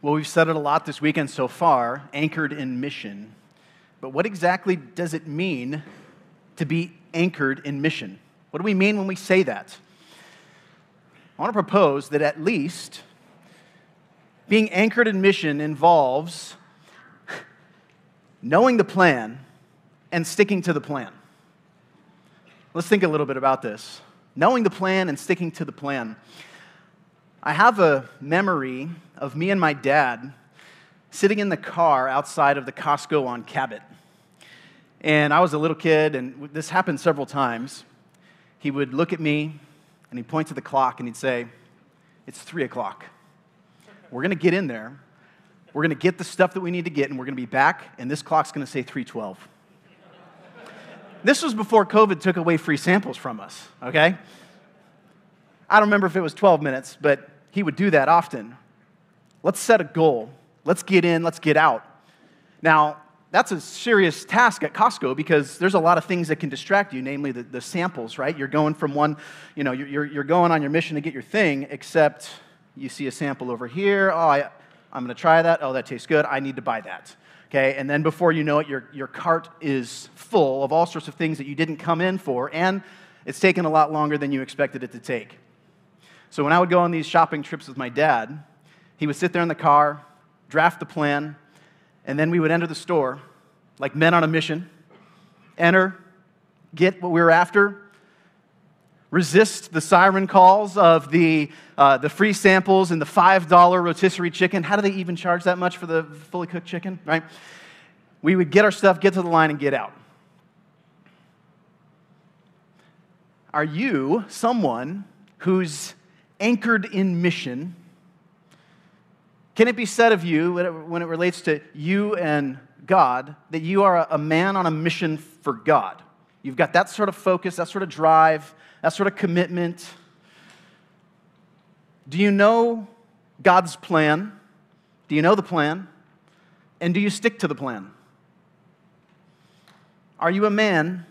Well, we've said it a lot this weekend so far anchored in mission. But what exactly does it mean to be anchored in mission? What do we mean when we say that? I want to propose that at least being anchored in mission involves knowing the plan and sticking to the plan. Let's think a little bit about this. Knowing the plan and sticking to the plan. I have a memory of me and my dad sitting in the car outside of the Costco on Cabot. And I was a little kid, and this happened several times. He would look at me and he'd point to the clock and he'd say, It's three o'clock. We're going to get in there. We're going to get the stuff that we need to get, and we're going to be back, and this clock's going to say 312. this was before COVID took away free samples from us, okay? I don't remember if it was 12 minutes, but he would do that often. Let's set a goal. Let's get in, let's get out. Now, that's a serious task at Costco because there's a lot of things that can distract you, namely the, the samples, right? You're going from one, you know, you're, you're going on your mission to get your thing, except you see a sample over here. Oh, I, I'm going to try that. Oh, that tastes good. I need to buy that. Okay, and then before you know it, your, your cart is full of all sorts of things that you didn't come in for, and it's taken a lot longer than you expected it to take. So when I would go on these shopping trips with my dad, he would sit there in the car, draft the plan, and then we would enter the store like men on a mission, enter, get what we were after, resist the siren calls of the, uh, the free samples and the $5 rotisserie chicken. How do they even charge that much for the fully cooked chicken, right? We would get our stuff, get to the line, and get out. Are you someone who's anchored in mission? Can it be said of you, when it relates to you and God, that you are a man on a mission for God? You've got that sort of focus, that sort of drive, that sort of commitment. Do you know God's plan? Do you know the plan? And do you stick to the plan? Are you a man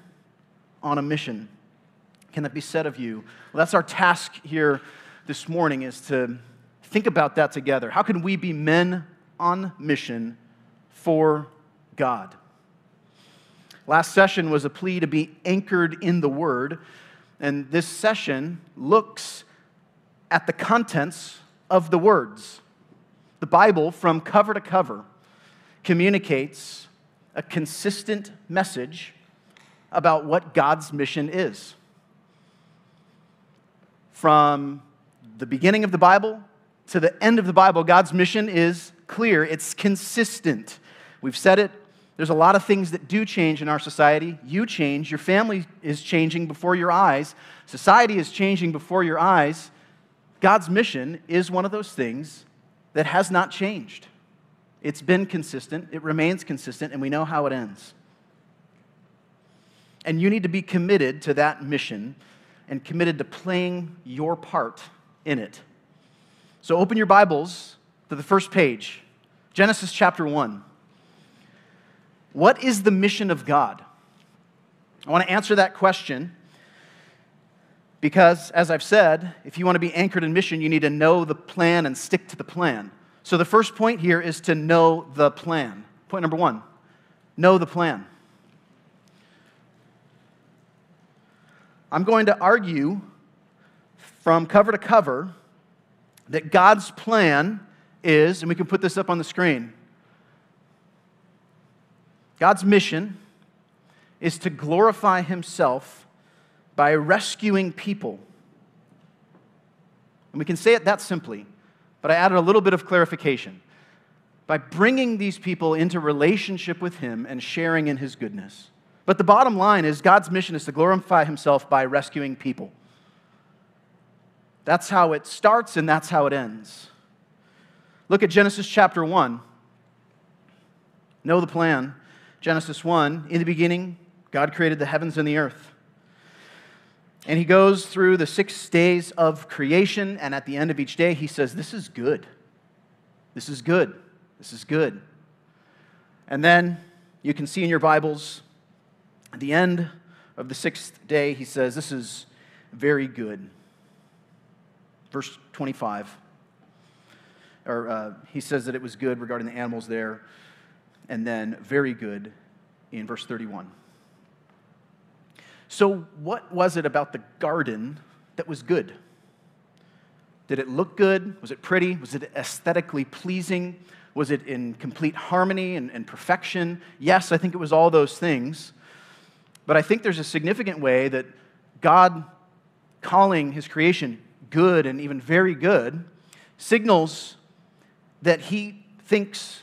on a mission? Can that be said of you? Well, that's our task here this morning is to think about that together. How can we be men on mission for God? Last session was a plea to be anchored in the Word, and this session looks at the contents of the words. The Bible, from cover to cover, communicates a consistent message about what God's mission is. From the beginning of the Bible to the end of the Bible, God's mission is clear, it's consistent. We've said it there's a lot of things that do change in our society. You change, your family is changing before your eyes, society is changing before your eyes. God's mission is one of those things that has not changed. It's been consistent, it remains consistent, and we know how it ends. And you need to be committed to that mission and committed to playing your part in it. So open your Bibles to the first page, Genesis chapter 1. What is the mission of God? I want to answer that question because, as I've said, if you want to be anchored in mission, you need to know the plan and stick to the plan. So, the first point here is to know the plan. Point number one know the plan. I'm going to argue from cover to cover that God's plan is, and we can put this up on the screen, God's mission is to glorify himself by rescuing people. And we can say it that simply, but I added a little bit of clarification. By bringing these people into relationship with him and sharing in his goodness. But the bottom line is God's mission is to glorify himself by rescuing people. That's how it starts and that's how it ends. Look at Genesis chapter 1. Know the plan. Genesis 1, in the beginning, God created the heavens and the earth. And he goes through the six days of creation, and at the end of each day, he says, This is good. This is good. This is good. And then you can see in your Bibles, at the end of the sixth day, he says, This is very good. Verse 25. or uh, he says that it was good regarding the animals there, and then very good in verse 31. So, what was it about the garden that was good? Did it look good? Was it pretty? Was it aesthetically pleasing? Was it in complete harmony and, and, perfection? Yes, I think it was all those things. But I think there's a significant way that God calling his creation good and even very good signals that he thinks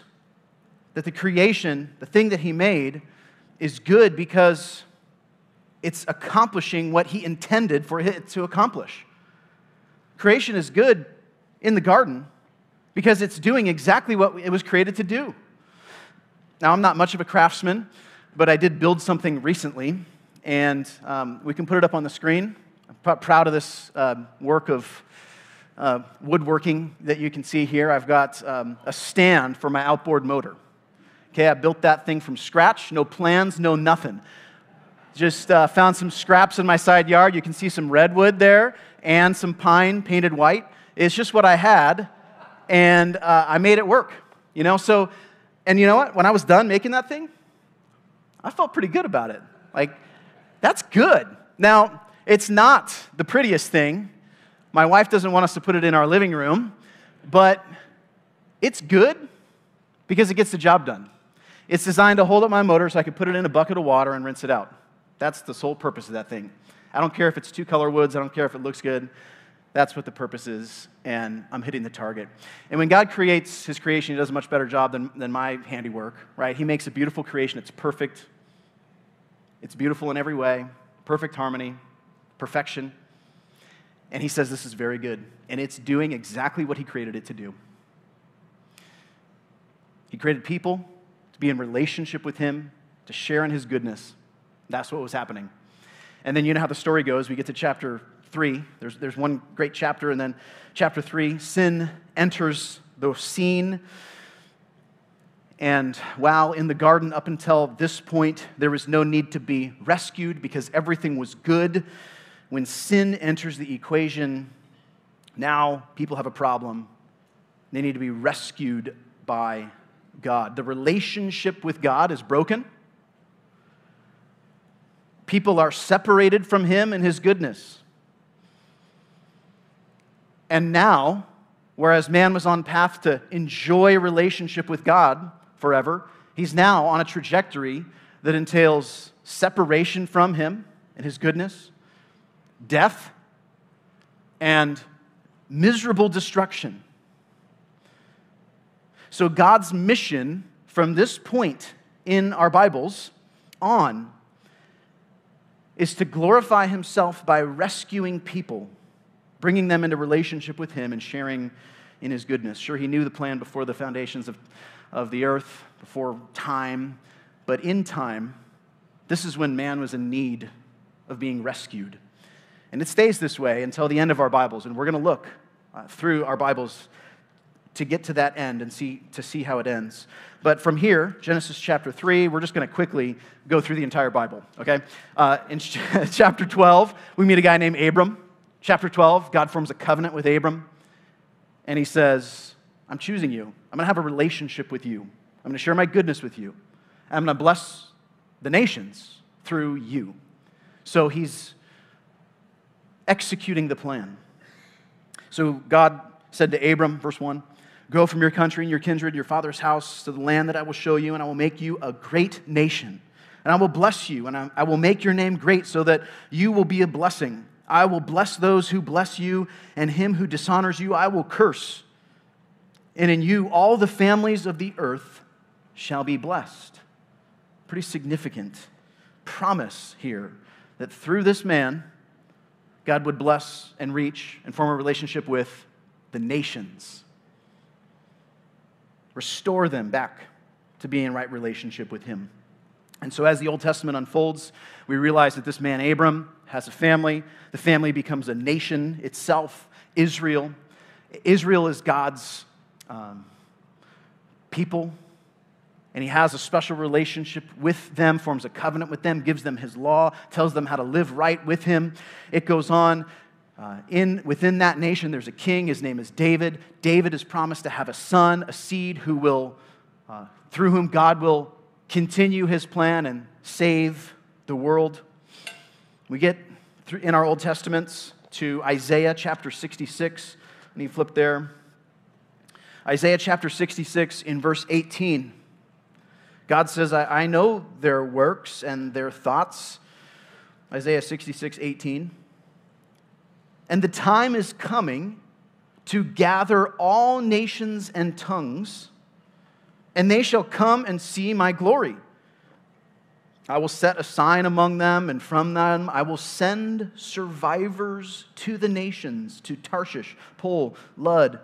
that the creation, the thing that he made, is good because it's accomplishing what he intended for it to accomplish. Creation is good in the garden because it's doing exactly what it was created to do. Now, I'm not much of a craftsman, but I did build something recently, and um, we can put it up on the screen. I'm proud of this uh, work of uh, woodworking that you can see here. I've got um, a stand for my outboard motor. Okay, I built that thing from scratch, no plans, no nothing. Just uh, found some scraps in my side yard. You can see some redwood there and some pine painted white. It's just what I had, and uh, I made it work. You know, so, and you know what? When I was done making that thing, I felt pretty good about it. Like, that's good. Now, it's not the prettiest thing. My wife doesn't want us to put it in our living room, but it's good because it gets the job done. It's designed to hold up my motor so I can put it in a bucket of water and rinse it out. That's the sole purpose of that thing. I don't care if it's two color woods, I don't care if it looks good. That's what the purpose is, and I'm hitting the target. And when God creates his creation, he does a much better job than, than my handiwork, right? He makes a beautiful creation. It's perfect, it's beautiful in every way, perfect harmony, perfection. And he says this is very good, and it's doing exactly what he created it to do. He created people to be in relationship with him, to share in his goodness. That's what was happening. And then you know how the story goes. We get to chapter three. There's, there's one great chapter, and then chapter three sin enters the scene. And while in the garden, up until this point, there was no need to be rescued because everything was good, when sin enters the equation, now people have a problem. They need to be rescued by God. The relationship with God is broken. People are separated from Him and His goodness. And now, whereas man was on path to enjoy a relationship with God forever, he's now on a trajectory that entails separation from Him and His goodness, death, and miserable destruction. So, God's mission from this point in our Bibles on is to glorify himself by rescuing people, bringing them into relationship with him, and sharing in his goodness. Sure, he knew the plan before the foundations of, of the earth, before time, but in time, this is when man was in need of being rescued. And it stays this way until the end of our Bibles. And we're going to look uh, through our Bibles to get to that end and see, to see how it ends. But from here, Genesis chapter 3, we're just going to quickly go through the entire Bible, okay? Uh, in ch- chapter 12, we meet a guy named Abram. Chapter 12, God forms a covenant with Abram, and he says, I'm choosing you. I'm going to have a relationship with you. I'm going to share my goodness with you. I'm going to bless the nations through you. So he's executing the plan. So God said to Abram, verse 1, Go from your country and your kindred, and your father's house, to the land that I will show you, and I will make you a great nation. And I will bless you, and I will make your name great so that you will be a blessing. I will bless those who bless you, and him who dishonors you I will curse. And in you all the families of the earth shall be blessed. Pretty significant promise here that through this man, God would bless and reach and form a relationship with the nations restore them back to being in right relationship with Him. And so, as the Old Testament unfolds, we realize that this man, Abram, has a family. The family becomes a nation itself, Israel. Israel is God's um, people, and he has a special relationship with them, forms a covenant with them, gives them his law, tells them how to live right with him. It goes on. uh, in, within that nation, there's a king. His name is David. David is promised to have a son, a seed who will, uh, through whom God will continue his plan and save the world. We get through, in our Old Testaments to Isaiah chapter 66. And you flip there. Isaiah chapter 66 in verse 18. God says, I, I know their works and their thoughts. Isaiah 66, 18. And the time is coming to gather all nations and tongues, and they shall come and see my glory. I will set a sign among them, and from them I will send survivors to the nations, to Tarshish, Pul, Lud,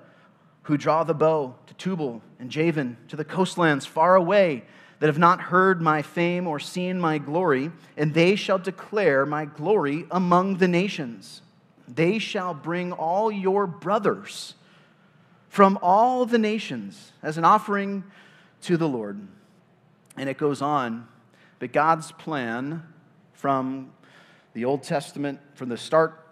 who draw the bow, to Tubal and Javan, to the coastlands far away that have not heard my fame or seen my glory, and they shall declare my glory among the nations. They shall bring all your brothers from all the nations as an offering to the Lord. And it goes on but God's plan from the Old Testament, from the start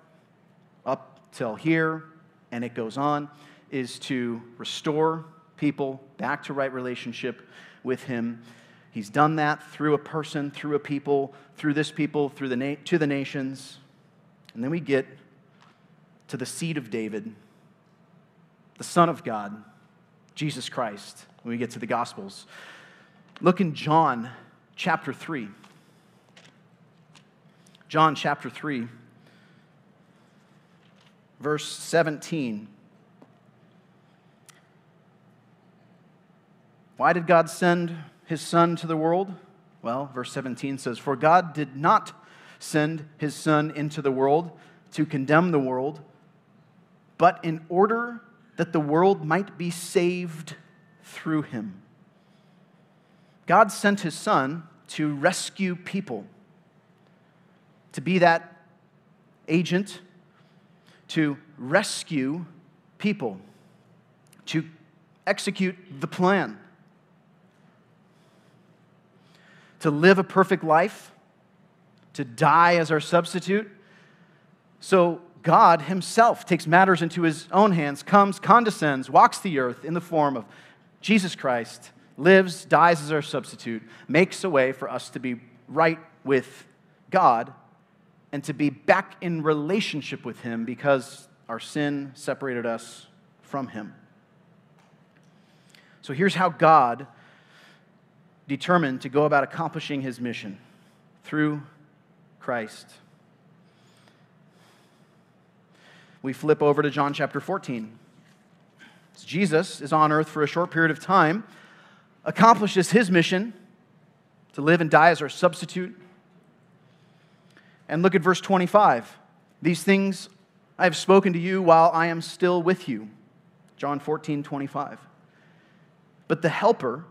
up till here, and it goes on, is to restore people back to right relationship with Him. He's done that through a person, through a people, through this people, through the na- to the nations. And then we get to the seed of David, the Son of God, Jesus Christ, when we get to the Gospels. Look in John chapter 3. John chapter 3, verse 17. Why did God send his Son to the world? Well, verse 17 says, For God did not send his Son into the world to condemn the world, but in order that the world might be saved through him. God sent his son to rescue people, to be that agent, to rescue people, to execute the plan, to live a perfect life, to die as our substitute. So God himself takes matters into his own hands, comes, condescends, walks the earth in the form of Jesus Christ lives, dies as our substitute, makes a way for us to be right with God and to be back in relationship with Him because our sin separated us from Him. So here's how God determined to go about accomplishing His mission through Christ. We flip over to John chapter 14. Jesus is on earth for a short period of time accomplishes his mission to live and die as our substitute. And look at verse 25. These things I have spoken to you while I am still with you. John 14, 25. But the Helper,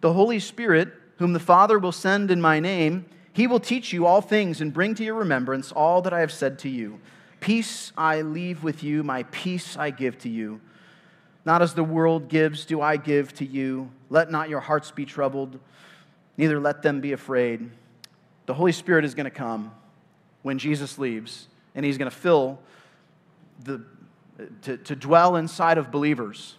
the Holy Spirit, whom the Father will send in my name, he will teach you all things and bring to your remembrance all that I have said to you. Peace I leave with you, my peace I give to you. Not as the world gives, do I give to you. Let not your hearts be troubled, neither let them be afraid. The Holy Spirit is going to come when Jesus leaves, and he's going to fill the, to, to dwell inside of believers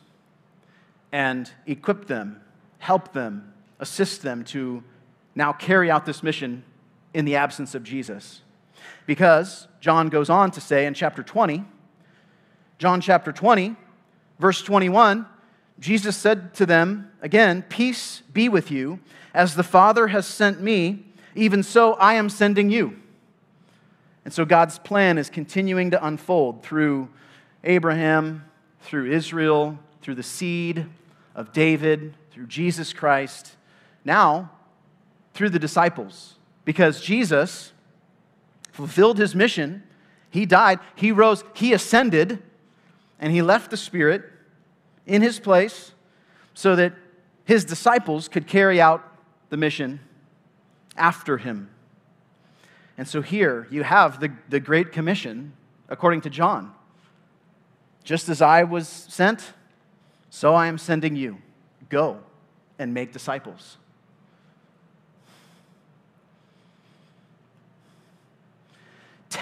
and equip them, help them, assist them to now carry out this mission in the absence of Jesus. Because John goes on to say in chapter 20, John chapter 20, Verse 21 Jesus said to them again, Peace be with you. As the Father has sent me, even so I am sending you. And so God's plan is continuing to unfold through Abraham, through Israel, through the seed of David, through Jesus Christ, now through the disciples. Because Jesus fulfilled his mission, he died, he rose, he ascended and he left the Spirit in his place so that his disciples could carry out the mission after him. And so here you have the, the Great Commission, according to John. Just as I was sent, so I am sending you. Go and make disciples.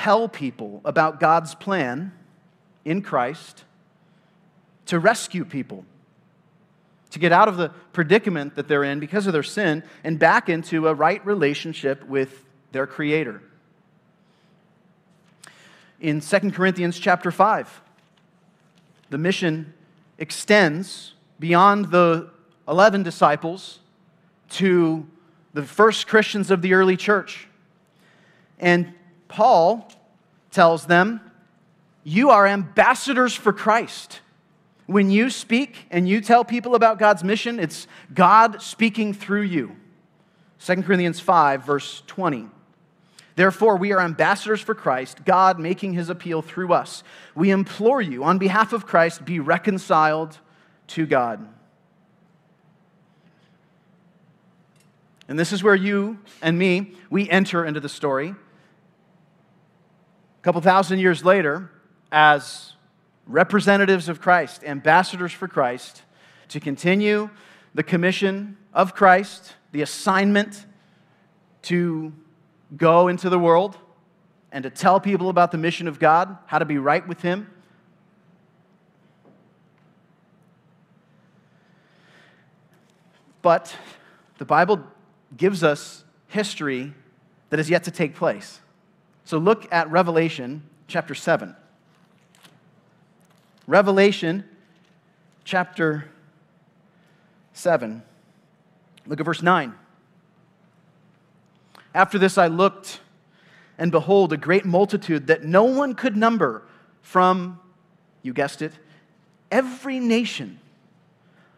tell people about God's plan in Christ to rescue people, to get out of the predicament that they're in because of their sin and back into a right relationship with their Creator. In 2 Corinthians chapter 5, the mission extends beyond the 11 disciples to the first Christians of the early church. And Paul tells them, You are ambassadors for Christ. When you speak and you tell people about God's mission, it's God speaking through you. 2 Corinthians 5, verse 20. Therefore, we are ambassadors for Christ, God making his appeal through us. We implore you, on behalf of Christ, be reconciled to God. And this is where you and me, we enter into the story. A couple thousand years later, as representatives of Christ, ambassadors for Christ, to continue the commission of Christ, the assignment to go into the world and to tell people about the mission of God, how to be right with Him. But the Bible gives us history that is yet to take place. So look at Revelation chapter 7. Revelation chapter 7. Look at verse 9. After this, I looked, and behold, a great multitude that no one could number from, you guessed it, every nation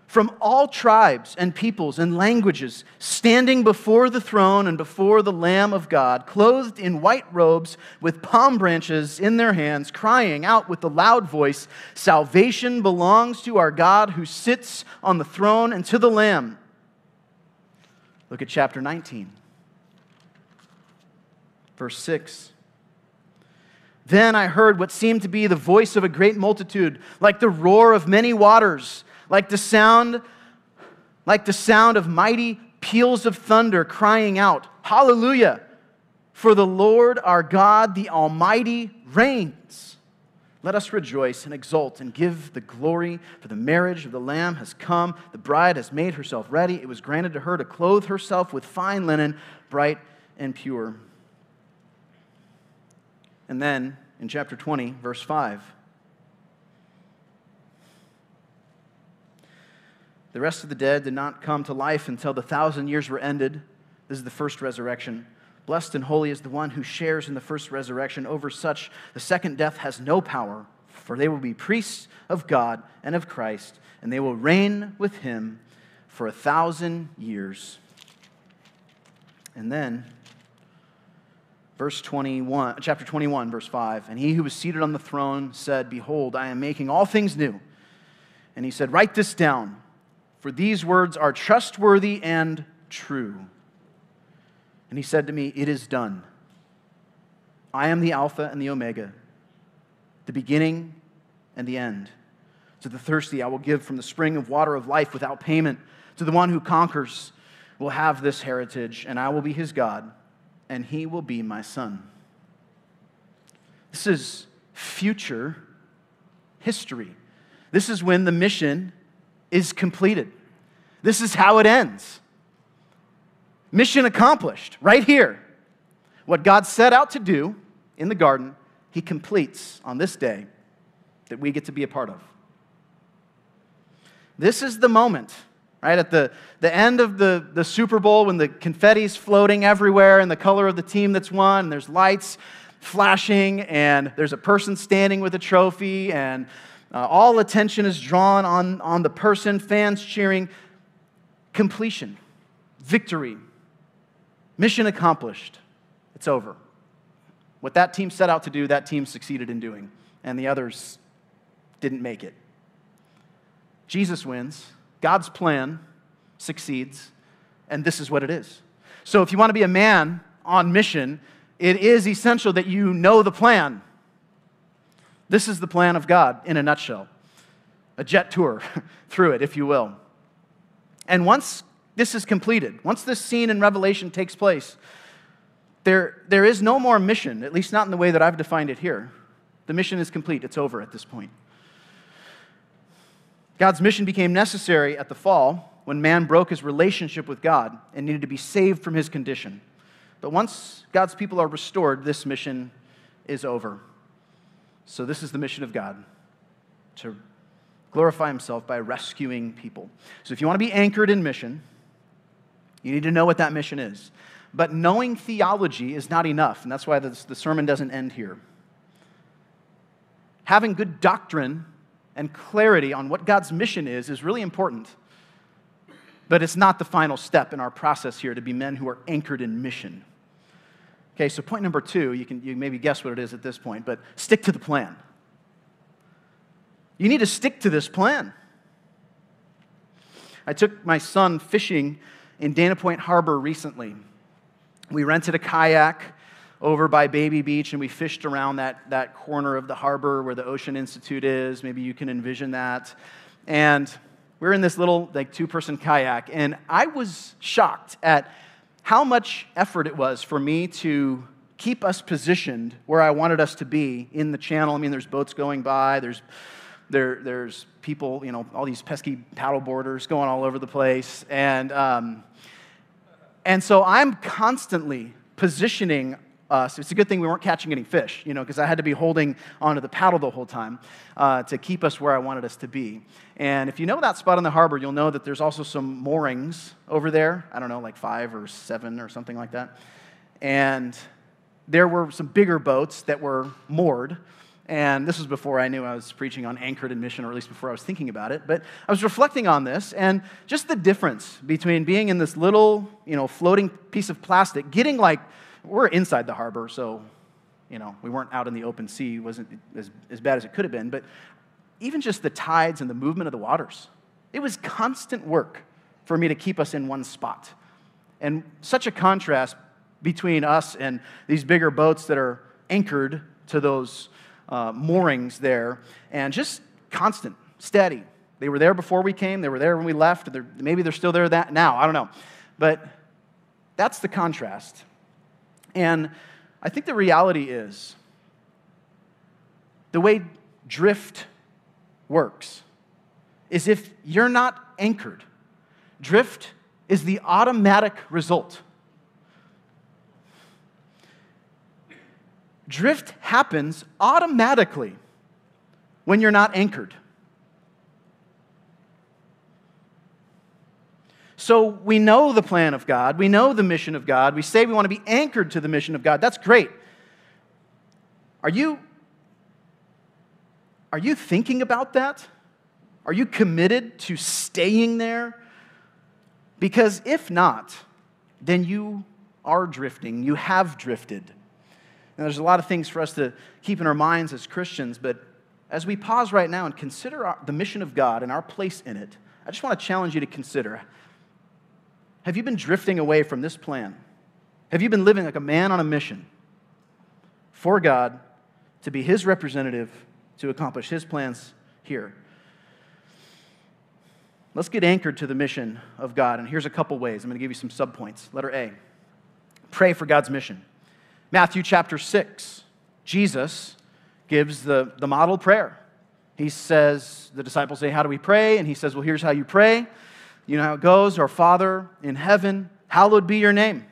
from all tribes and peoples and languages, standing before the throne and before the Lamb of God, clothed in white robes with palm branches in their hands, crying out with a loud voice Salvation belongs to our God who sits on the throne and to the Lamb. Look at chapter 19, verse 6. Then I heard what seemed to be the voice of a great multitude, like the roar of many waters like the sound like the sound of mighty peals of thunder crying out, Hallelujah! For the Lord our God, the Almighty, reigns. Let us rejoice and exult and give the glory, for the marriage of the Lamb has come. The bride has made herself ready. It was granted to her to clothe herself with fine linen, bright and pure. And then in chapter 20, verse 5, The rest of the dead did not come to life until the thousand years were ended. This is the first resurrection. Blessed and holy is the one who shares in the first resurrection. Over such, the second death has no power, for they will be priests of God and of Christ, and they will reign with him for a thousand years. And then, verse 21, chapter 21, verse 5 And he who was seated on the throne said, Behold, I am making all things new. And he said, Write this down for these words are trustworthy and true. And he said to me, It is done. I am the Alpha and the Omega, the beginning and the end. To the thirsty, I will give from the spring of water of life without payment. To the one who conquers, will have this heritage, and I will be his God, and he will be my son. This is future history. This is when the mission is completed. This is how it ends. Mission accomplished, right here. What God set out to do in the garden, He completes on this day that we get to be a part of. This is the moment, right? At the, the end of the, the Super Bowl when the confetti's floating everywhere and the color of the team that's won, and there's lights flashing, and there's a person standing with a trophy, and uh, all attention is drawn on, on the person, fans cheering. Completion, victory, mission accomplished. It's over. What that team set out to do, that team succeeded in doing, and the others didn't make it. Jesus wins, God's plan succeeds, and this is what it is. So if you want to be a man on mission, it is essential that you know the plan. This is the plan of God in a nutshell a jet tour through it, if you will. And once this is completed, once this scene in Revelation takes place, there, there is no more mission, at least not in the way that I've defined it here. The mission is complete, it's over at this point. God's mission became necessary at the fall when man broke his relationship with God and needed to be saved from his condition. But once God's people are restored, this mission is over. So, this is the mission of God to glorify himself by rescuing people. So, if you want to be anchored in mission, you need to know what that mission is. But knowing theology is not enough, and that's why the sermon doesn't end here. Having good doctrine and clarity on what God's mission is is really important. But it's not the final step in our process here to be men who are anchored in mission. Okay, so point number two, you can you maybe guess what it is at this point, but stick to the plan. You need to stick to this plan. I took my son fishing in Dana Point Harbor recently. We rented a kayak over by Baby Beach and we fished around that, that corner of the harbor where the Ocean Institute is. Maybe you can envision that. And we're in this little like two person kayak and I was shocked at how much effort it was for me to keep us positioned where I wanted us to be in the channel. I mean, there's boats going by, there's, there, there's people, you know, all these pesky paddle boarders going all over the place. And, um, and so I'm constantly positioning us. It's a good thing we weren't catching any fish, you know, because I had to be holding onto the paddle the whole time uh, to keep us where I wanted us to be. And if you know that spot in the harbor, you'll know that there's also some moorings over there. I don't know, like five or seven or something like that. And there were some bigger boats that were moored. And this was before I knew I was preaching on anchored in mission, or at least before I was thinking about it. But I was reflecting on this and just the difference between being in this little, you know, floating piece of plastic, getting like we're inside the harbor, so you know we weren't out in the open sea. It wasn't as, as bad as it could have been. But even just the tides and the movement of the waters, it was constant work for me to keep us in one spot. And such a contrast between us and these bigger boats that are anchored to those uh, moorings there, and just constant, steady. They were there before we came. They were there when we left. They're, maybe they're still there that now. I don't know, but that's the contrast. And I think the reality is the way drift works is if you're not anchored, drift is the automatic result. Drift happens automatically when you're not anchored. So we know the plan of God, we know the mission of God, we say we want to be anchored to the mission of God. That's great. Are you are you thinking about that? Are you committed to staying there? Because if not, then you are drifting. You have drifted. And there's a lot of things for us to keep in our minds as Christians, but as we pause right now and consider our, the mission of God and our place in it, I just want to challenge you to consider have you been drifting away from this plan? Have you been living like a man on a mission for God to be His representative to accomplish His plans here? Let's get anchored to the mission of God. And here's a couple ways. I'm going to give you some subpoints. Letter A pray for God's mission. Matthew chapter 6, Jesus gives the, the model prayer. He says, the disciples say, How do we pray? And he says, Well, here's how you pray. You know how it goes Our Father in heaven, hallowed be your name.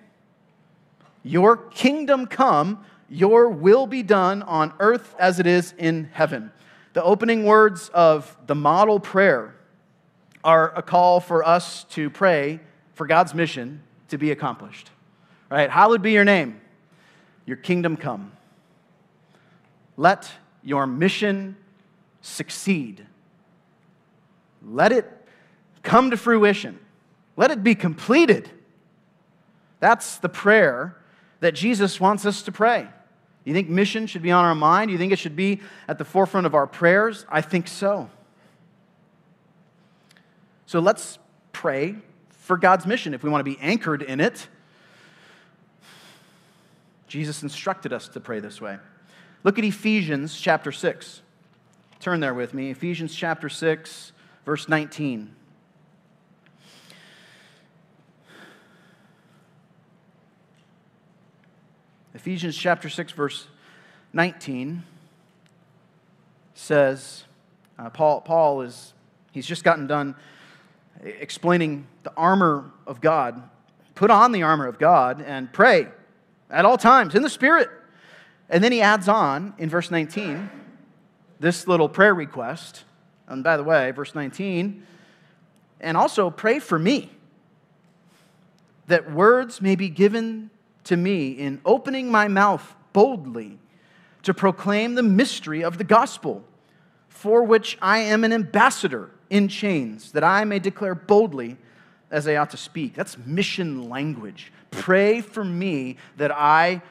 Your kingdom come, your will be done on earth as it is in heaven. The opening words of the model prayer are a call for us to pray for God's mission to be accomplished. Right? Hallowed be your name, your kingdom come. Let your mission succeed. Let it come to fruition. Let it be completed. That's the prayer that Jesus wants us to pray. You think mission should be on our mind? You think it should be at the forefront of our prayers? I think so. So let's pray for God's mission if we want to be anchored in it. Jesus instructed us to pray this way. Look at Ephesians chapter 6. Turn there with me. Ephesians chapter 6, verse 19. Ephesians chapter 6, verse 19 says, uh, Paul, Paul is, he's just gotten done explaining the armor of God. Put on the armor of God and pray at all times in the Spirit. And then he adds on in verse 19 this little prayer request. And by the way, verse 19, and also pray for me that words may be given to me in opening my mouth boldly to proclaim the mystery of the gospel, for which I am an ambassador in chains, that I may declare boldly as I ought to speak. That's mission language. Pray for me that I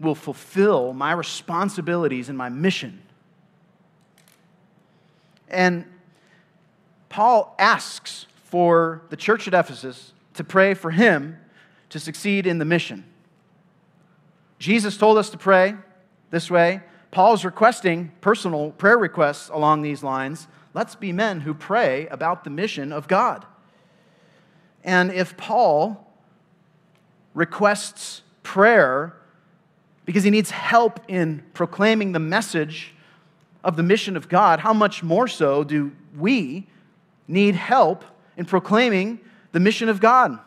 will fulfill my responsibilities and my mission. And Paul asks for the church at Ephesus to pray for him to succeed in the mission. Jesus told us to pray this way. Paul's requesting personal prayer requests along these lines. Let's be men who pray about the mission of God. And if Paul requests prayer because he needs help in proclaiming the message of the mission of God, how much more so do we need help in proclaiming the mission of God?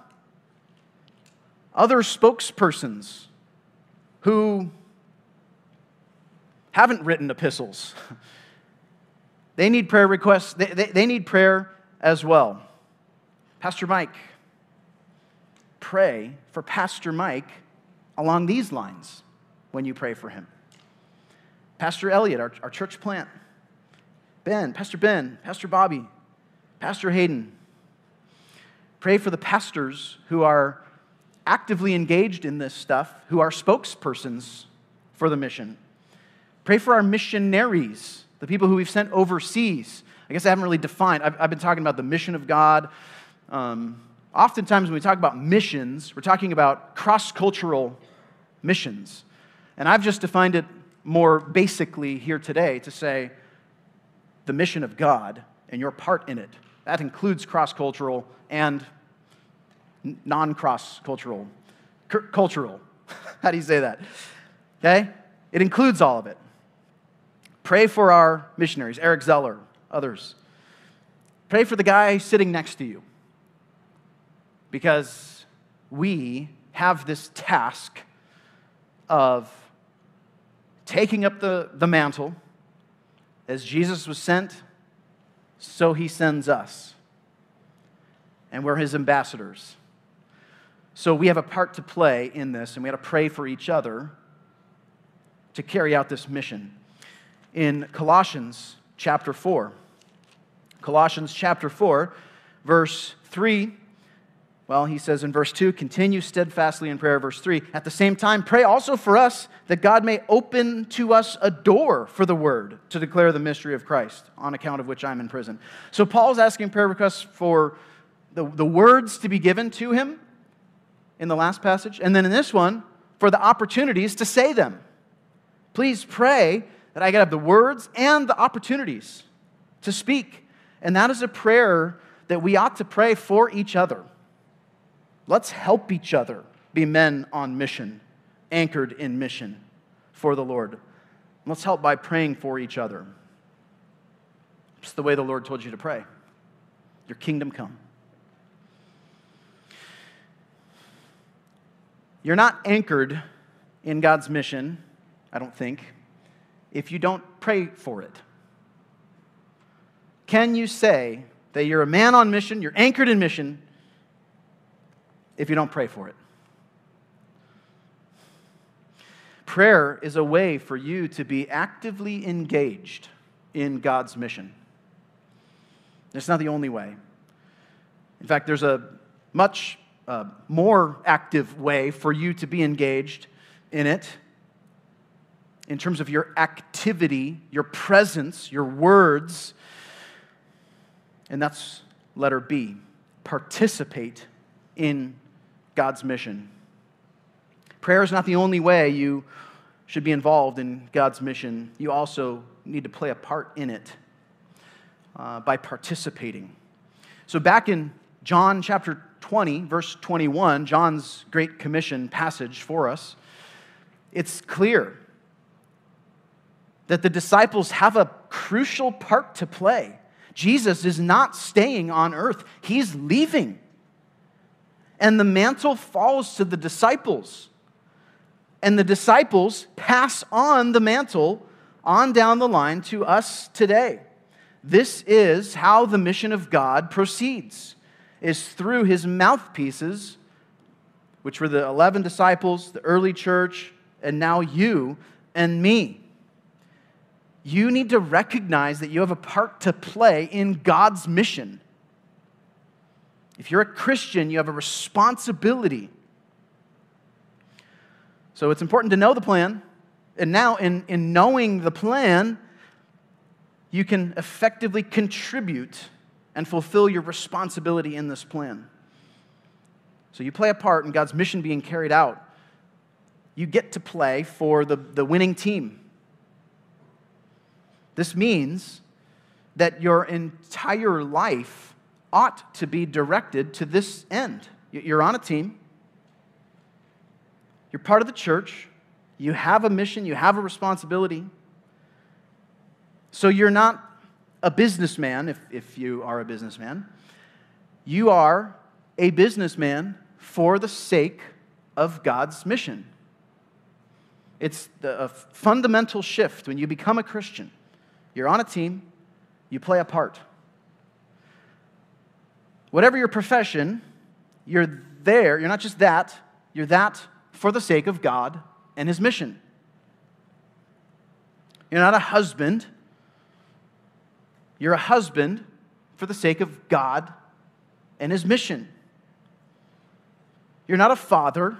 Other spokespersons who haven't written epistles. They need prayer requests, they, they, they, need prayer as well. Pastor Mike, pray for Pastor Mike along these lines when you pray for him. Pastor Elliot, our, our church plant, Ben, Pastor Ben, Pastor Bobby, Pastor Hayden. Pray for the pastors who are actively engaged in this stuff, who are spokespersons for the mission. Pray for our missionaries, the people who we've sent overseas. I guess I haven't really defined. I've, I've been talking about the mission of God. Um, oftentimes, when we talk about missions, we're talking about cross cultural missions. And I've just defined it more basically here today to say the mission of God and your part in it. That includes cross cultural and non cross cultural. Cultural. How do you say that? Okay? It includes all of it. Pray for our missionaries, Eric Zeller, others. Pray for the guy sitting next to you because we have this task of taking up the, the mantle. As Jesus was sent, so he sends us. And we're his ambassadors. So we have a part to play in this, and we got to pray for each other to carry out this mission. In Colossians chapter 4, Colossians chapter 4, verse 3 well, he says in verse 2, continue steadfastly in prayer. Verse 3, at the same time, pray also for us that God may open to us a door for the word to declare the mystery of Christ, on account of which I'm in prison. So Paul's asking prayer requests for the, the words to be given to him in the last passage, and then in this one, for the opportunities to say them. Please pray that I get have the words and the opportunities to speak. And that is a prayer that we ought to pray for each other. Let's help each other be men on mission, anchored in mission for the Lord. Let's help by praying for each other. It's the way the Lord told you to pray. Your kingdom come. You're not anchored in God's mission, I don't think, if you don't pray for it. Can you say that you're a man on mission, you're anchored in mission, if you don't pray for it. Prayer is a way for you to be actively engaged in God's mission. It's not the only way. In fact, there's a much more active way for you to be engaged in it in terms of your activity, your presence, your words. And that's letter B participate in God's mission. Prayer is not the only way you should be involved in God's mission. You also need to play a part in it uh, by participating. So, back in John chapter 20, verse 21, John's Great Commission passage for us, it's clear that the disciples have a crucial part to play. Jesus is not staying on earth, he's leaving. And the mantle falls to the disciples. And the disciples pass on the mantle on down the line to us today. This is how the mission of God proceeds is through his mouthpieces, which were the 11 disciples, the early church, and now you and me. You need to recognize that you have a part to play in God's mission. If you're a Christian, you have a responsibility. So it's important to know the plan. And now, in, in knowing the plan, you can effectively contribute and fulfill your responsibility in this plan. So you play a part in God's mission being carried out. You get to play for the, the winning team. This means that your entire life ought to be directed to this end. You're on a team, you're part of the church, you have a mission, you have a responsibility. So you're not a businessman, if, if you are a businessman. You are a businessman for the sake of God's mission. It's a fundamental shift when you become a Christian. You're on a team, you play a part. Whatever your profession, you're there, you're not just that, you're that for the sake of God and His mission. You're not a husband you're a husband for the sake of God and his mission. You're not a father.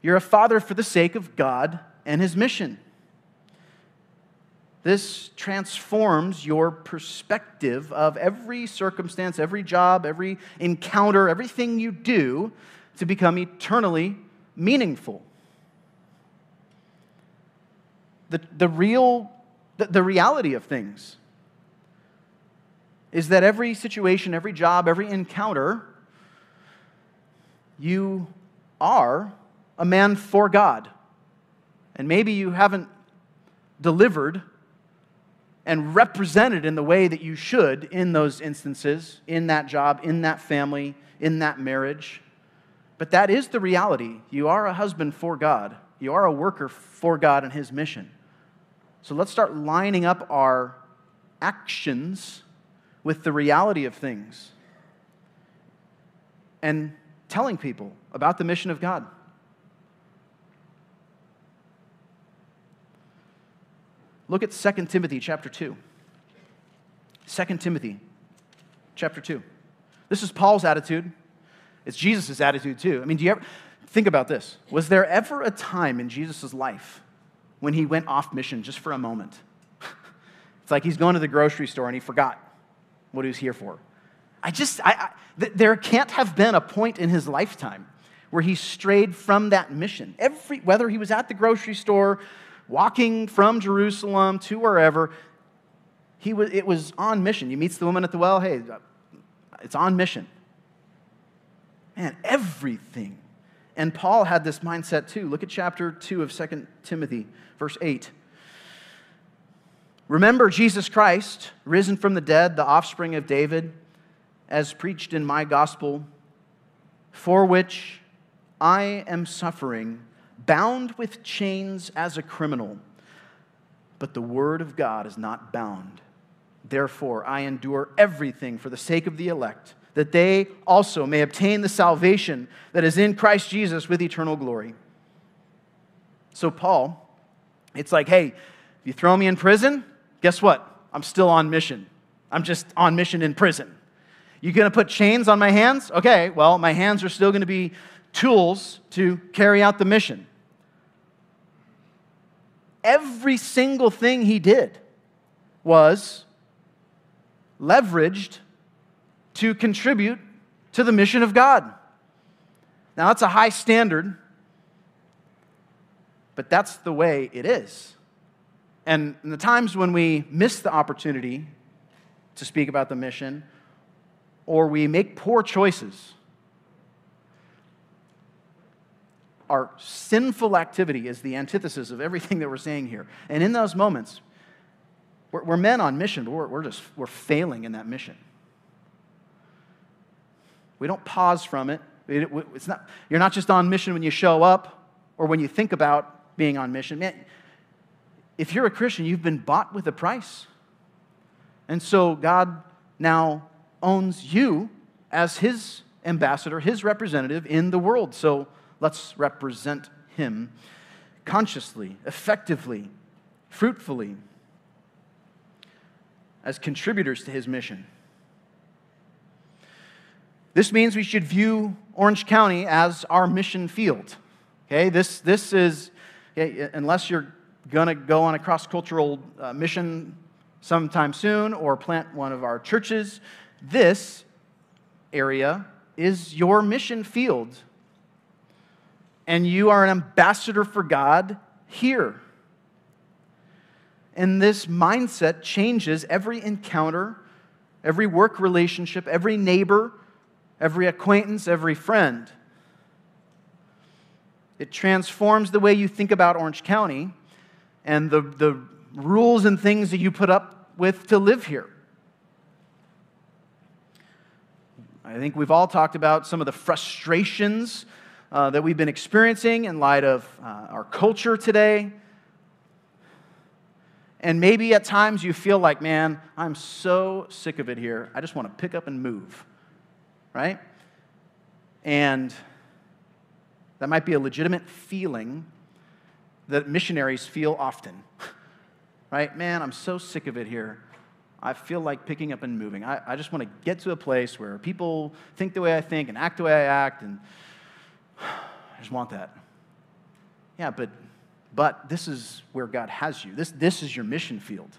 You're a father for the sake of God and his mission. This transforms your perspective of every circumstance, every job, every encounter, everything you do to become eternally meaningful. The, the real, the, the reality of things is that every situation, every job, every encounter, you are a man for God. And maybe you haven't delivered and represented in the way that you should in those instances, in that job, in that family, in that marriage. But that is the reality. You are a husband for God, you are a worker for God and His mission. So let's start lining up our actions with the reality of things and telling people about the mission of God. Look at 2 Timothy chapter 2. 2 Timothy chapter 2. This is Paul's attitude. It's Jesus' attitude too. I mean, do you ever think about this? Was there ever a time in Jesus' life when he went off mission just for a moment? it's like he's going to the grocery store and he forgot what he was here for. I just, I, I th- there can't have been a point in his lifetime where he strayed from that mission. Every, whether he was at the grocery store, walking from Jerusalem to wherever, he was, it was on mission. He meets the woman at the well, hey, it's on mission. Man, everything. And Paul had this mindset too. Look at chapter 2 of 2 Timothy, verse 8. Remember Jesus Christ, risen from the dead, the offspring of David, as preached in my gospel, for which I am suffering, bound with chains as a criminal. But the word of God is not bound. Therefore, I endure everything for the sake of the elect, that they also may obtain the salvation that is in Christ Jesus with eternal glory. So, Paul, it's like, hey, if you throw me in prison, guess what? I'm still on mission. I'm just on mission in prison. You're gonna put chains on my hands? Okay, well, my hands are still gonna be tools to carry out the mission. Every single thing he did was leveraged to contribute to the mission of God. Now, that's a high standard, but that's the way it is. And in the times when we miss the opportunity to speak about the mission, or we make poor choices, our sinful activity is the antithesis of everything that we're saying here. And in those moments, we're, we're men on mission, but we're, we're just we're failing in that mission. We don't pause from it. It's not, you're not just on mission when you show up or when you think about being on mission. Man, if you're a Christian, you've been bought with a price. And so God now owns you as his ambassador, his representative in the world. So let's represent him consciously, effectively, fruitfully, as contributors to his mission. This means we should view Orange County as our mission field. Okay, this, this is, okay, unless you're going to go on a cross cultural uh, mission sometime soon or plant one of our churches, this area is your mission field. And you are an ambassador for God here. And this mindset changes every encounter, every work relationship, every neighbor, every acquaintance, every friend. It transforms the way you think about Orange County and the, the rules and things that you put up with to live here. I think we've all talked about some of the frustrations uh, that we've been experiencing in light of uh, our culture today. And maybe at times you feel like, man, I'm so sick of it here. I just want to pick up and move right? And that might be a legitimate feeling that missionaries feel often, right? Man, I'm so sick of it here. I feel like picking up and moving. I, I just want to get to a place where people think the way I think and act the way I act, and I just want that. Yeah, but, but this is where God has you. This, this is your mission field.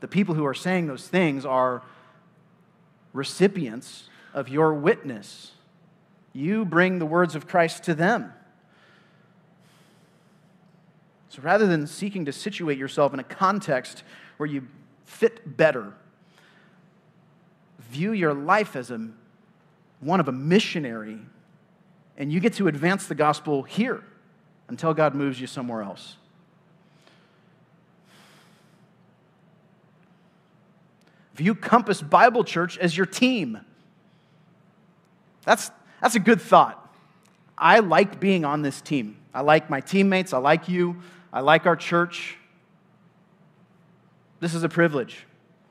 The people who are saying those things are recipients of your witness. You bring the words of Christ to them. So rather than seeking to situate yourself in a context where you fit better, view your life as a, one of a missionary, and you get to advance the gospel here until God moves you somewhere else. View Compass Bible Church as your team. That's, that's a good thought. I like being on this team. I like my teammates. I like you. I like our church. This is a privilege.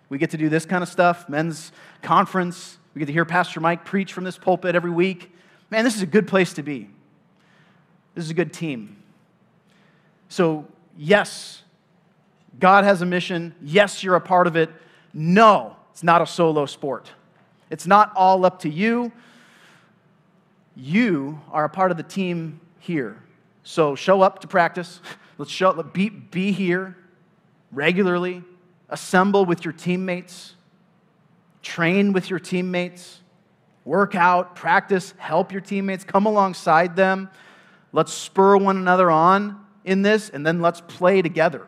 We get to do this kind of stuff, men's conference. We get to hear Pastor Mike preach from this pulpit every week. Man, this is a good place to be. This is a good team. So, yes, God has a mission. Yes, you're a part of it. No, it's not a solo sport. It's not all up to you you are a part of the team here. So show up to practice. Let's show up, be, be here regularly. Assemble with your teammates. Train with your teammates. Work out, practice, help your teammates, come alongside them. Let's spur one another on in this, and then let's play together.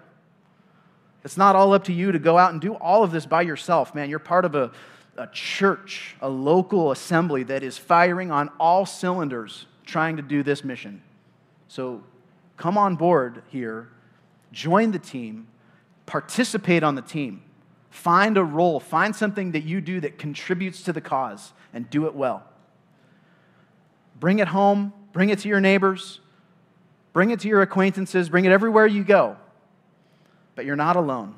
It's not all up to you to go out and do all of this by yourself, man. You're part of a, a church, a local assembly that is firing on all cylinders trying to do this mission. So come on board here, join the team, participate on the team, find a role, find something that you do that contributes to the cause, and do it well. Bring it home, bring it to your neighbors, bring it to your acquaintances, bring it everywhere you go. But you're not alone.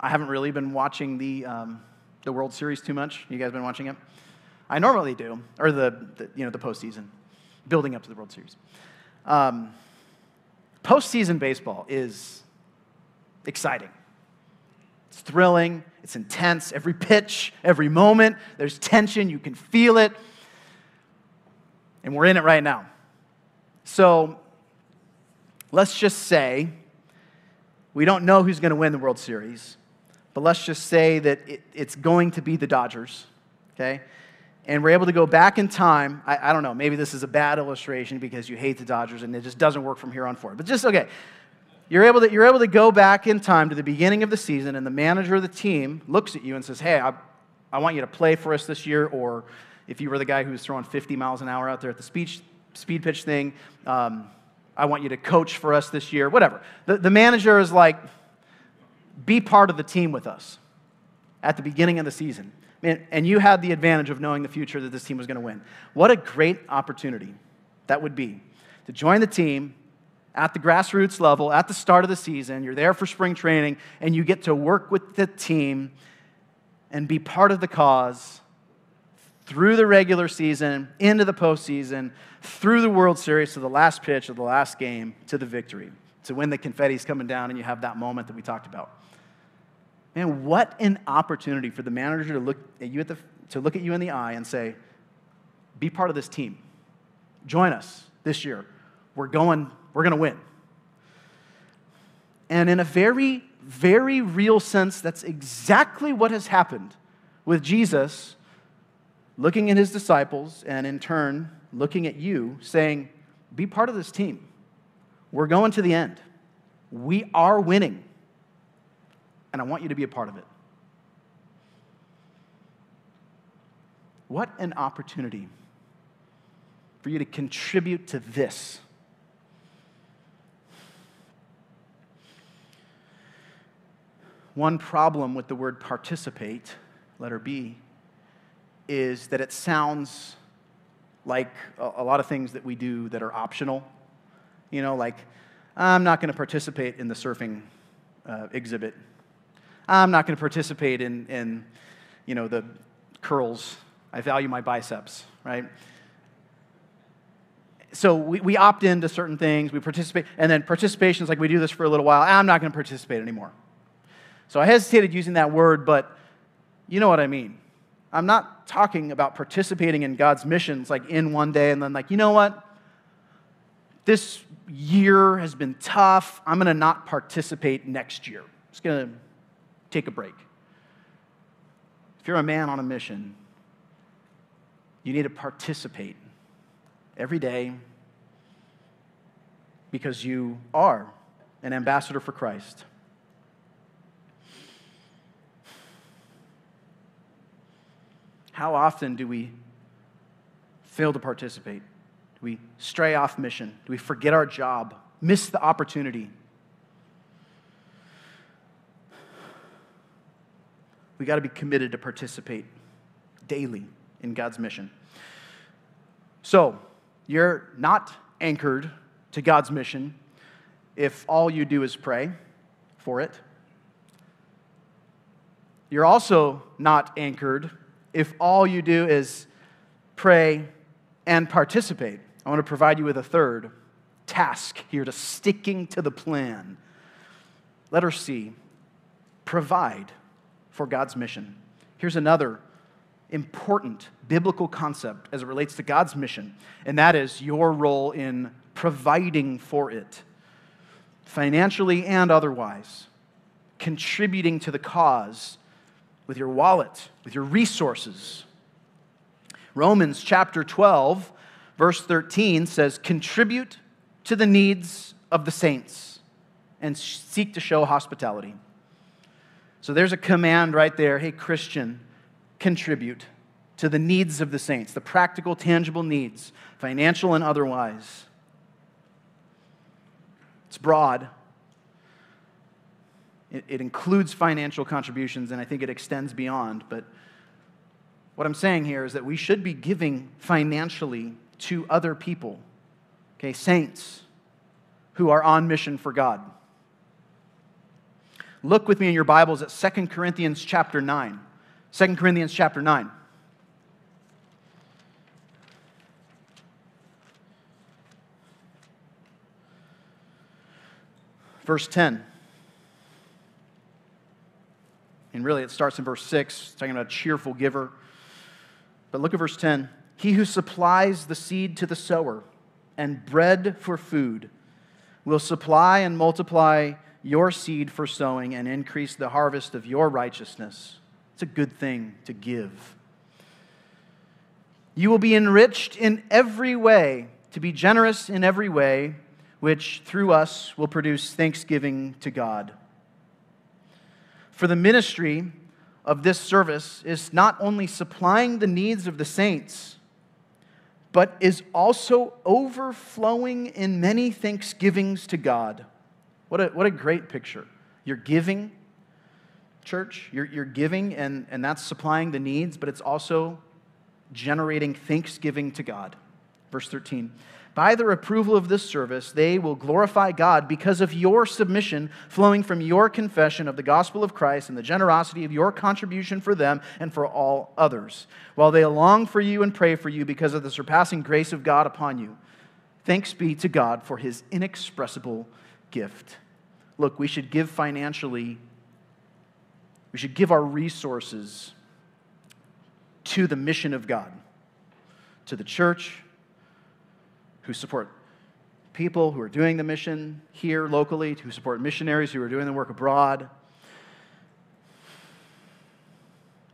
I haven't really been watching the, um, the World Series too much. You guys been watching it? I normally do, or the, the you know the postseason, building up to the World Series. Um, postseason baseball is exciting. It's thrilling. It's intense. Every pitch, every moment, there's tension. You can feel it, and we're in it right now. So let's just say we don't know who's going to win the World Series but let's just say that it, it's going to be the Dodgers, okay? And we're able to go back in time. I, I, don't know, maybe this is a bad illustration because you hate the Dodgers and it just doesn't work from here on forward. But just, okay, you're able, to, you're able to go back in time to the beginning of the season, and the manager of the team looks at you and says, Hey, I, I want you to play for us this year. Or if you were the guy who was throwing 50 miles an hour out there at the speech, speed pitch thing, um, I want you to coach for us this year, whatever. The, the manager is like, Be part of the team with us at the beginning of the season. And you had the advantage of knowing the future that this team was going to win. What a great opportunity that would be to join the team at the grassroots level at the start of the season. You're there for spring training, and you get to work with the team and be part of the cause through the regular season, into the postseason, through the World Series to the last pitch of the last game to the victory. To when the confetti's coming down and you have that moment that we talked about. Man, what an opportunity for the manager to look at you, at the, to look at you in the eye and say, be part of this team. Join us this year. We're going we're going to win. And in a very, very real sense, that's exactly what has happened with Jesus looking at his disciples and in turn looking at you, saying, Be part of this team. We're going to the end. We are winning. And I want you to be a part of it. What an opportunity for you to contribute to this. One problem with the word participate, letter B, is that it sounds like a, lot of things that we do that are optional. You know, like, I'm not going to participate in the surfing uh, exhibit. I'm not going to participate in, in, you know, the curls. I value my biceps, right? So we, we opt into certain things, we participate, and then participation is like we do this for a little while. I'm not going to participate anymore. So I hesitated using that word, but you know what I mean. I'm not talking about participating in God's missions like in one day and then, like, you know what? This year has been tough. I'm going to not participate next year. I'm just going to take a break. If you're a man on a mission, you need to participate every day because you are an ambassador for Christ. How often do we fail to participate? Do we stray off mission? Do we forget our job? Miss the opportunity? We got to be committed to participate daily in God's mission. So, you're not anchored to God's mission if all you do is pray for it. You're also not anchored if all you do is pray and participate. I want to provide you with a third task here to sticking to the plan. Letter C provide for God's mission. Here's another important biblical concept as it relates to God's mission, and that is your role in providing for it, financially and otherwise, contributing to the cause with your wallet, with your resources. Romans chapter 12, verse 13 says, Contribute to the needs of the saints and seek to show hospitality. So there's a command right there hey, Christian, contribute to the needs of the saints, the practical, tangible needs, financial and otherwise. It's broad, it, it includes financial contributions, and I think it extends beyond. But what I'm saying here is that we should be giving financially to other people, okay, saints who are on mission for God. Look with me in your Bibles at 2 Corinthians chapter 9. 2 Corinthians chapter 9. Verse 10. And really, it starts in verse 6, talking about a cheerful giver. But look at verse 10. He who supplies the seed to the sower and bread for food will supply and multiply your seed for sowing and increase the harvest of your righteousness. It's a good thing to give. You will be enriched in every way, to be generous in every way, which through us will produce thanksgiving to God. For the ministry of this service is not only supplying the needs of the saints, but is also overflowing in many thanksgivings to God. What a, what a great picture. You're giving, church, you're, you're giving, and, and that's supplying the needs, but it's also generating thanksgiving to God. Verse 13 By their approval of this service, they will glorify God because of your submission flowing from your confession of the gospel of Christ and the generosity of your contribution for them and for all others, while they long for you and pray for you because of the surpassing grace of God upon you. Thanks be to God for his inexpressible gift. Look, we should give financially, we should give our resources to the mission of God, to the church who support people who are doing the mission here locally, who support missionaries who are doing the work abroad.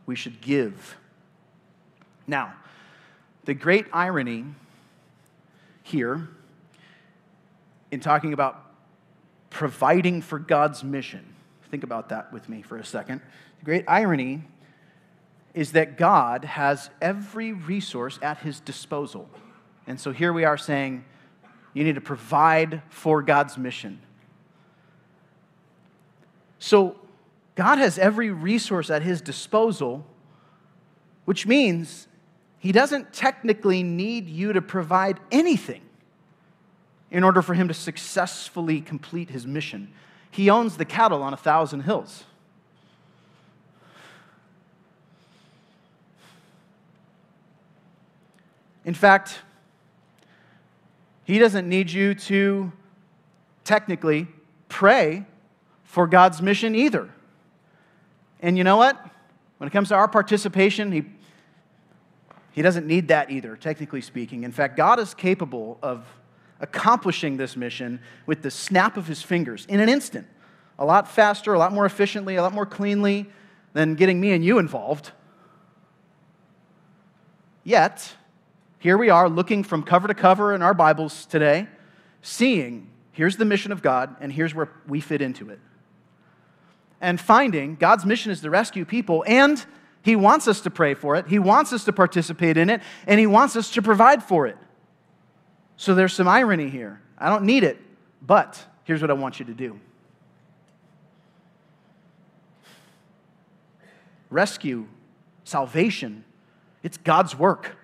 We should give. Now, the great irony here in talking about providing for God's mission, think about that with me for a second. The great irony is that God has every resource at his disposal. And so here we are saying, you need to provide for God's mission. So God has every resource at his disposal, which means he doesn't technically need you to provide anything in order for him to successfully complete his mission. He owns the cattle on a thousand hills. In fact, he doesn't need you to technically pray for God's mission either. And you know what? When it comes to our participation, he, he doesn't need that either, technically speaking. In fact, God is capable of accomplishing this mission with the snap of his fingers in an instant. A lot faster, a lot more efficiently, a lot more cleanly than getting me and you involved. Yet, here we are looking from cover to cover in our Bibles today, seeing here's the mission of God, and here's where we fit into it. And finding God's mission is to rescue people, and He wants us to pray for it, He wants us to participate in it, and He wants us to provide for it. So there's some irony here. I don't need it, but here's what I want you to do rescue, salvation, it's God's work.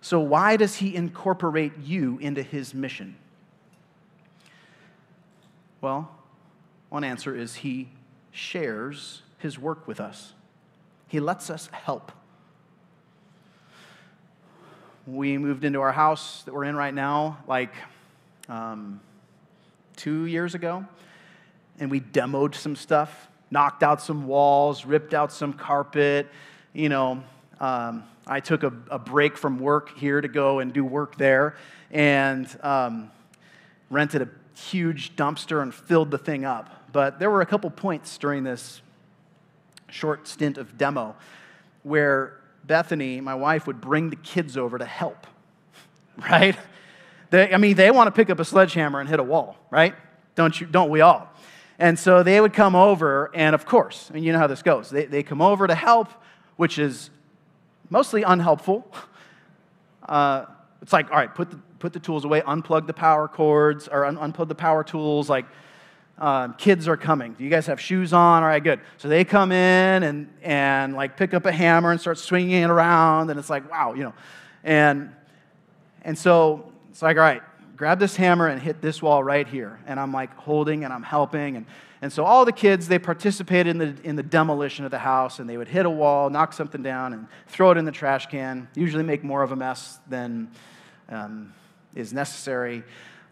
So, why does he incorporate you into his mission? Well, one answer is he shares his work with us, he lets us help. We moved into our house that we're in right now like um, two years ago, and we demoed some stuff, knocked out some walls, ripped out some carpet, you know. Um, I took a, a, break from work here to go and do work there and um, rented a huge dumpster and filled the thing up. But there were a couple points during this short stint of demo where Bethany, my wife, would bring the kids over to help, right? They, I mean, they want to pick up a sledgehammer and hit a wall, right? Don't, you, don't we all? And so they would come over, and of course, mean, you know how this goes. They, they come over to help, which is mostly unhelpful. Uh, it's like, all right, put the, put the tools away, unplug the power cords, or un- unplug the power tools. Like, um, kids are coming. Do you guys have shoes on? All right, good. So they come in and, and like pick up a hammer and start swinging it around, and it's like, wow, you know. And, and so it's like, all right, grab this hammer and hit this wall right here. And I'm like holding and I'm helping. And, and so all the kids, they participated in the, in the demolition of the house and they would hit a wall, knock something down, and throw it in the trash can, usually make more of a mess than um, is necessary.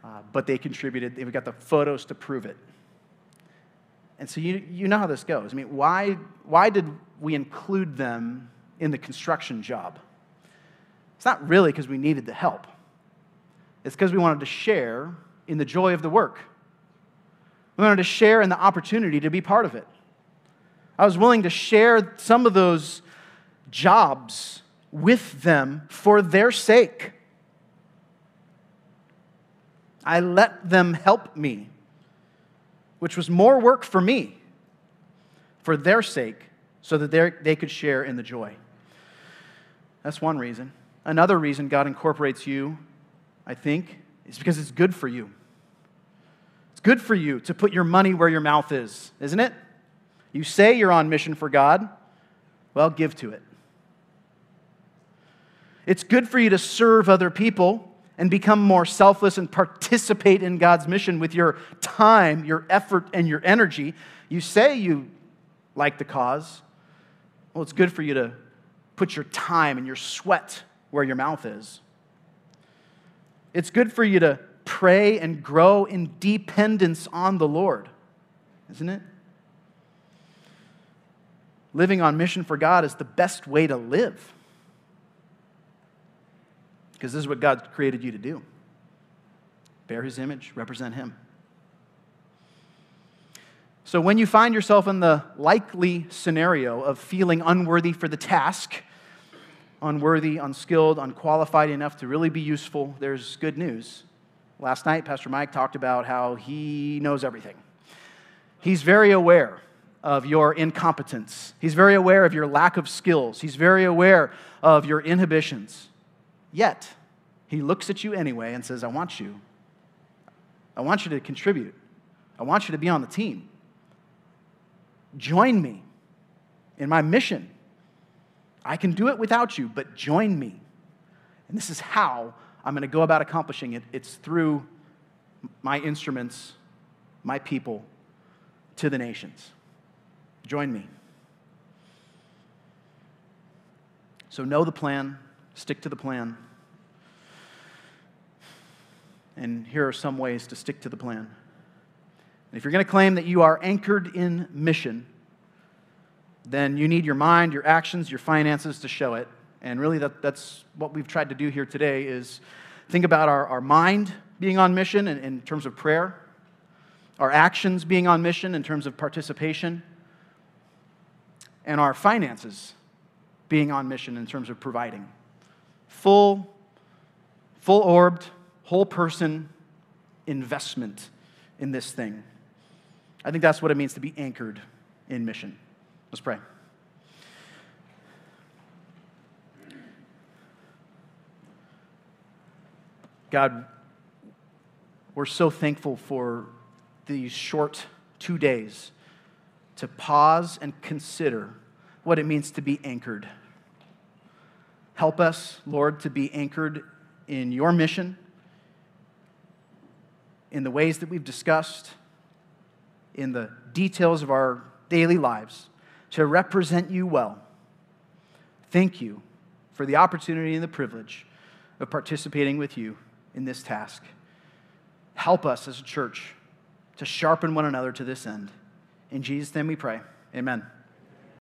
Uh, but they contributed. They've got the photos to prove it. And so you, you know how this goes. I mean, why, why did we include them in the construction job? It's not really because we needed the help. It's because we wanted to share in the joy of the work. We wanted to share in the opportunity to be part of it. I was willing to share some of those jobs with them for their sake. I let them help me, which was more work for me, for their sake, so that they could share in the joy. That's one reason. Another reason God incorporates you, I think, is because it's good for you. It's good for you to put your money where your mouth is, isn't it? You say you're on mission for God, well, give to it. It's good for you to serve other people and become more selfless and participate in God's mission with your time, your effort, and your energy. You say you like the cause. Well, it's good for you to put your time and your sweat where your mouth is. It's good for you to pray and grow in dependence on the Lord, isn't it? Living on mission for God is the best way to live. Because this is what God created you to do bear His image, represent Him. So, when you find yourself in the likely scenario of feeling unworthy for the task, unworthy, unskilled, unqualified enough to really be useful, there's good news. Last night, Pastor Mike talked about how he knows everything. He's very aware of your incompetence, he's very aware of your lack of skills, he's very aware of your inhibitions. Yet, he looks at you anyway and says, I want you. I want you to contribute. I want you to be on the team. Join me in my mission. I can do it without you, but join me. And this is how I'm going to go about accomplishing it. It's through my instruments, my people, to the nations. Join me. So, know the plan, stick to the plan. And here are some ways to stick to the plan. And if you're going to claim that you are anchored in mission, then you need your mind, your actions, your finances to show it. And really, that, that's what we've tried to do here today is think about our, our mind being on mission in, in terms of prayer, our actions being on mission in terms of participation, and our finances being on mission in terms of providing. Full, full orbed, whole person investment in this thing. I think that's what it means to be anchored in mission. Let's pray. God, we're so thankful for these short two days to pause and consider what it means to be anchored. Help us, Lord, to be anchored in your mission, in the ways that we've discussed, in the details of our daily lives, to represent you well. Thank you for the opportunity and the privilege of participating with you in this task. Help us as a church to sharpen one another to this end. In Jesus' name we pray. Amen.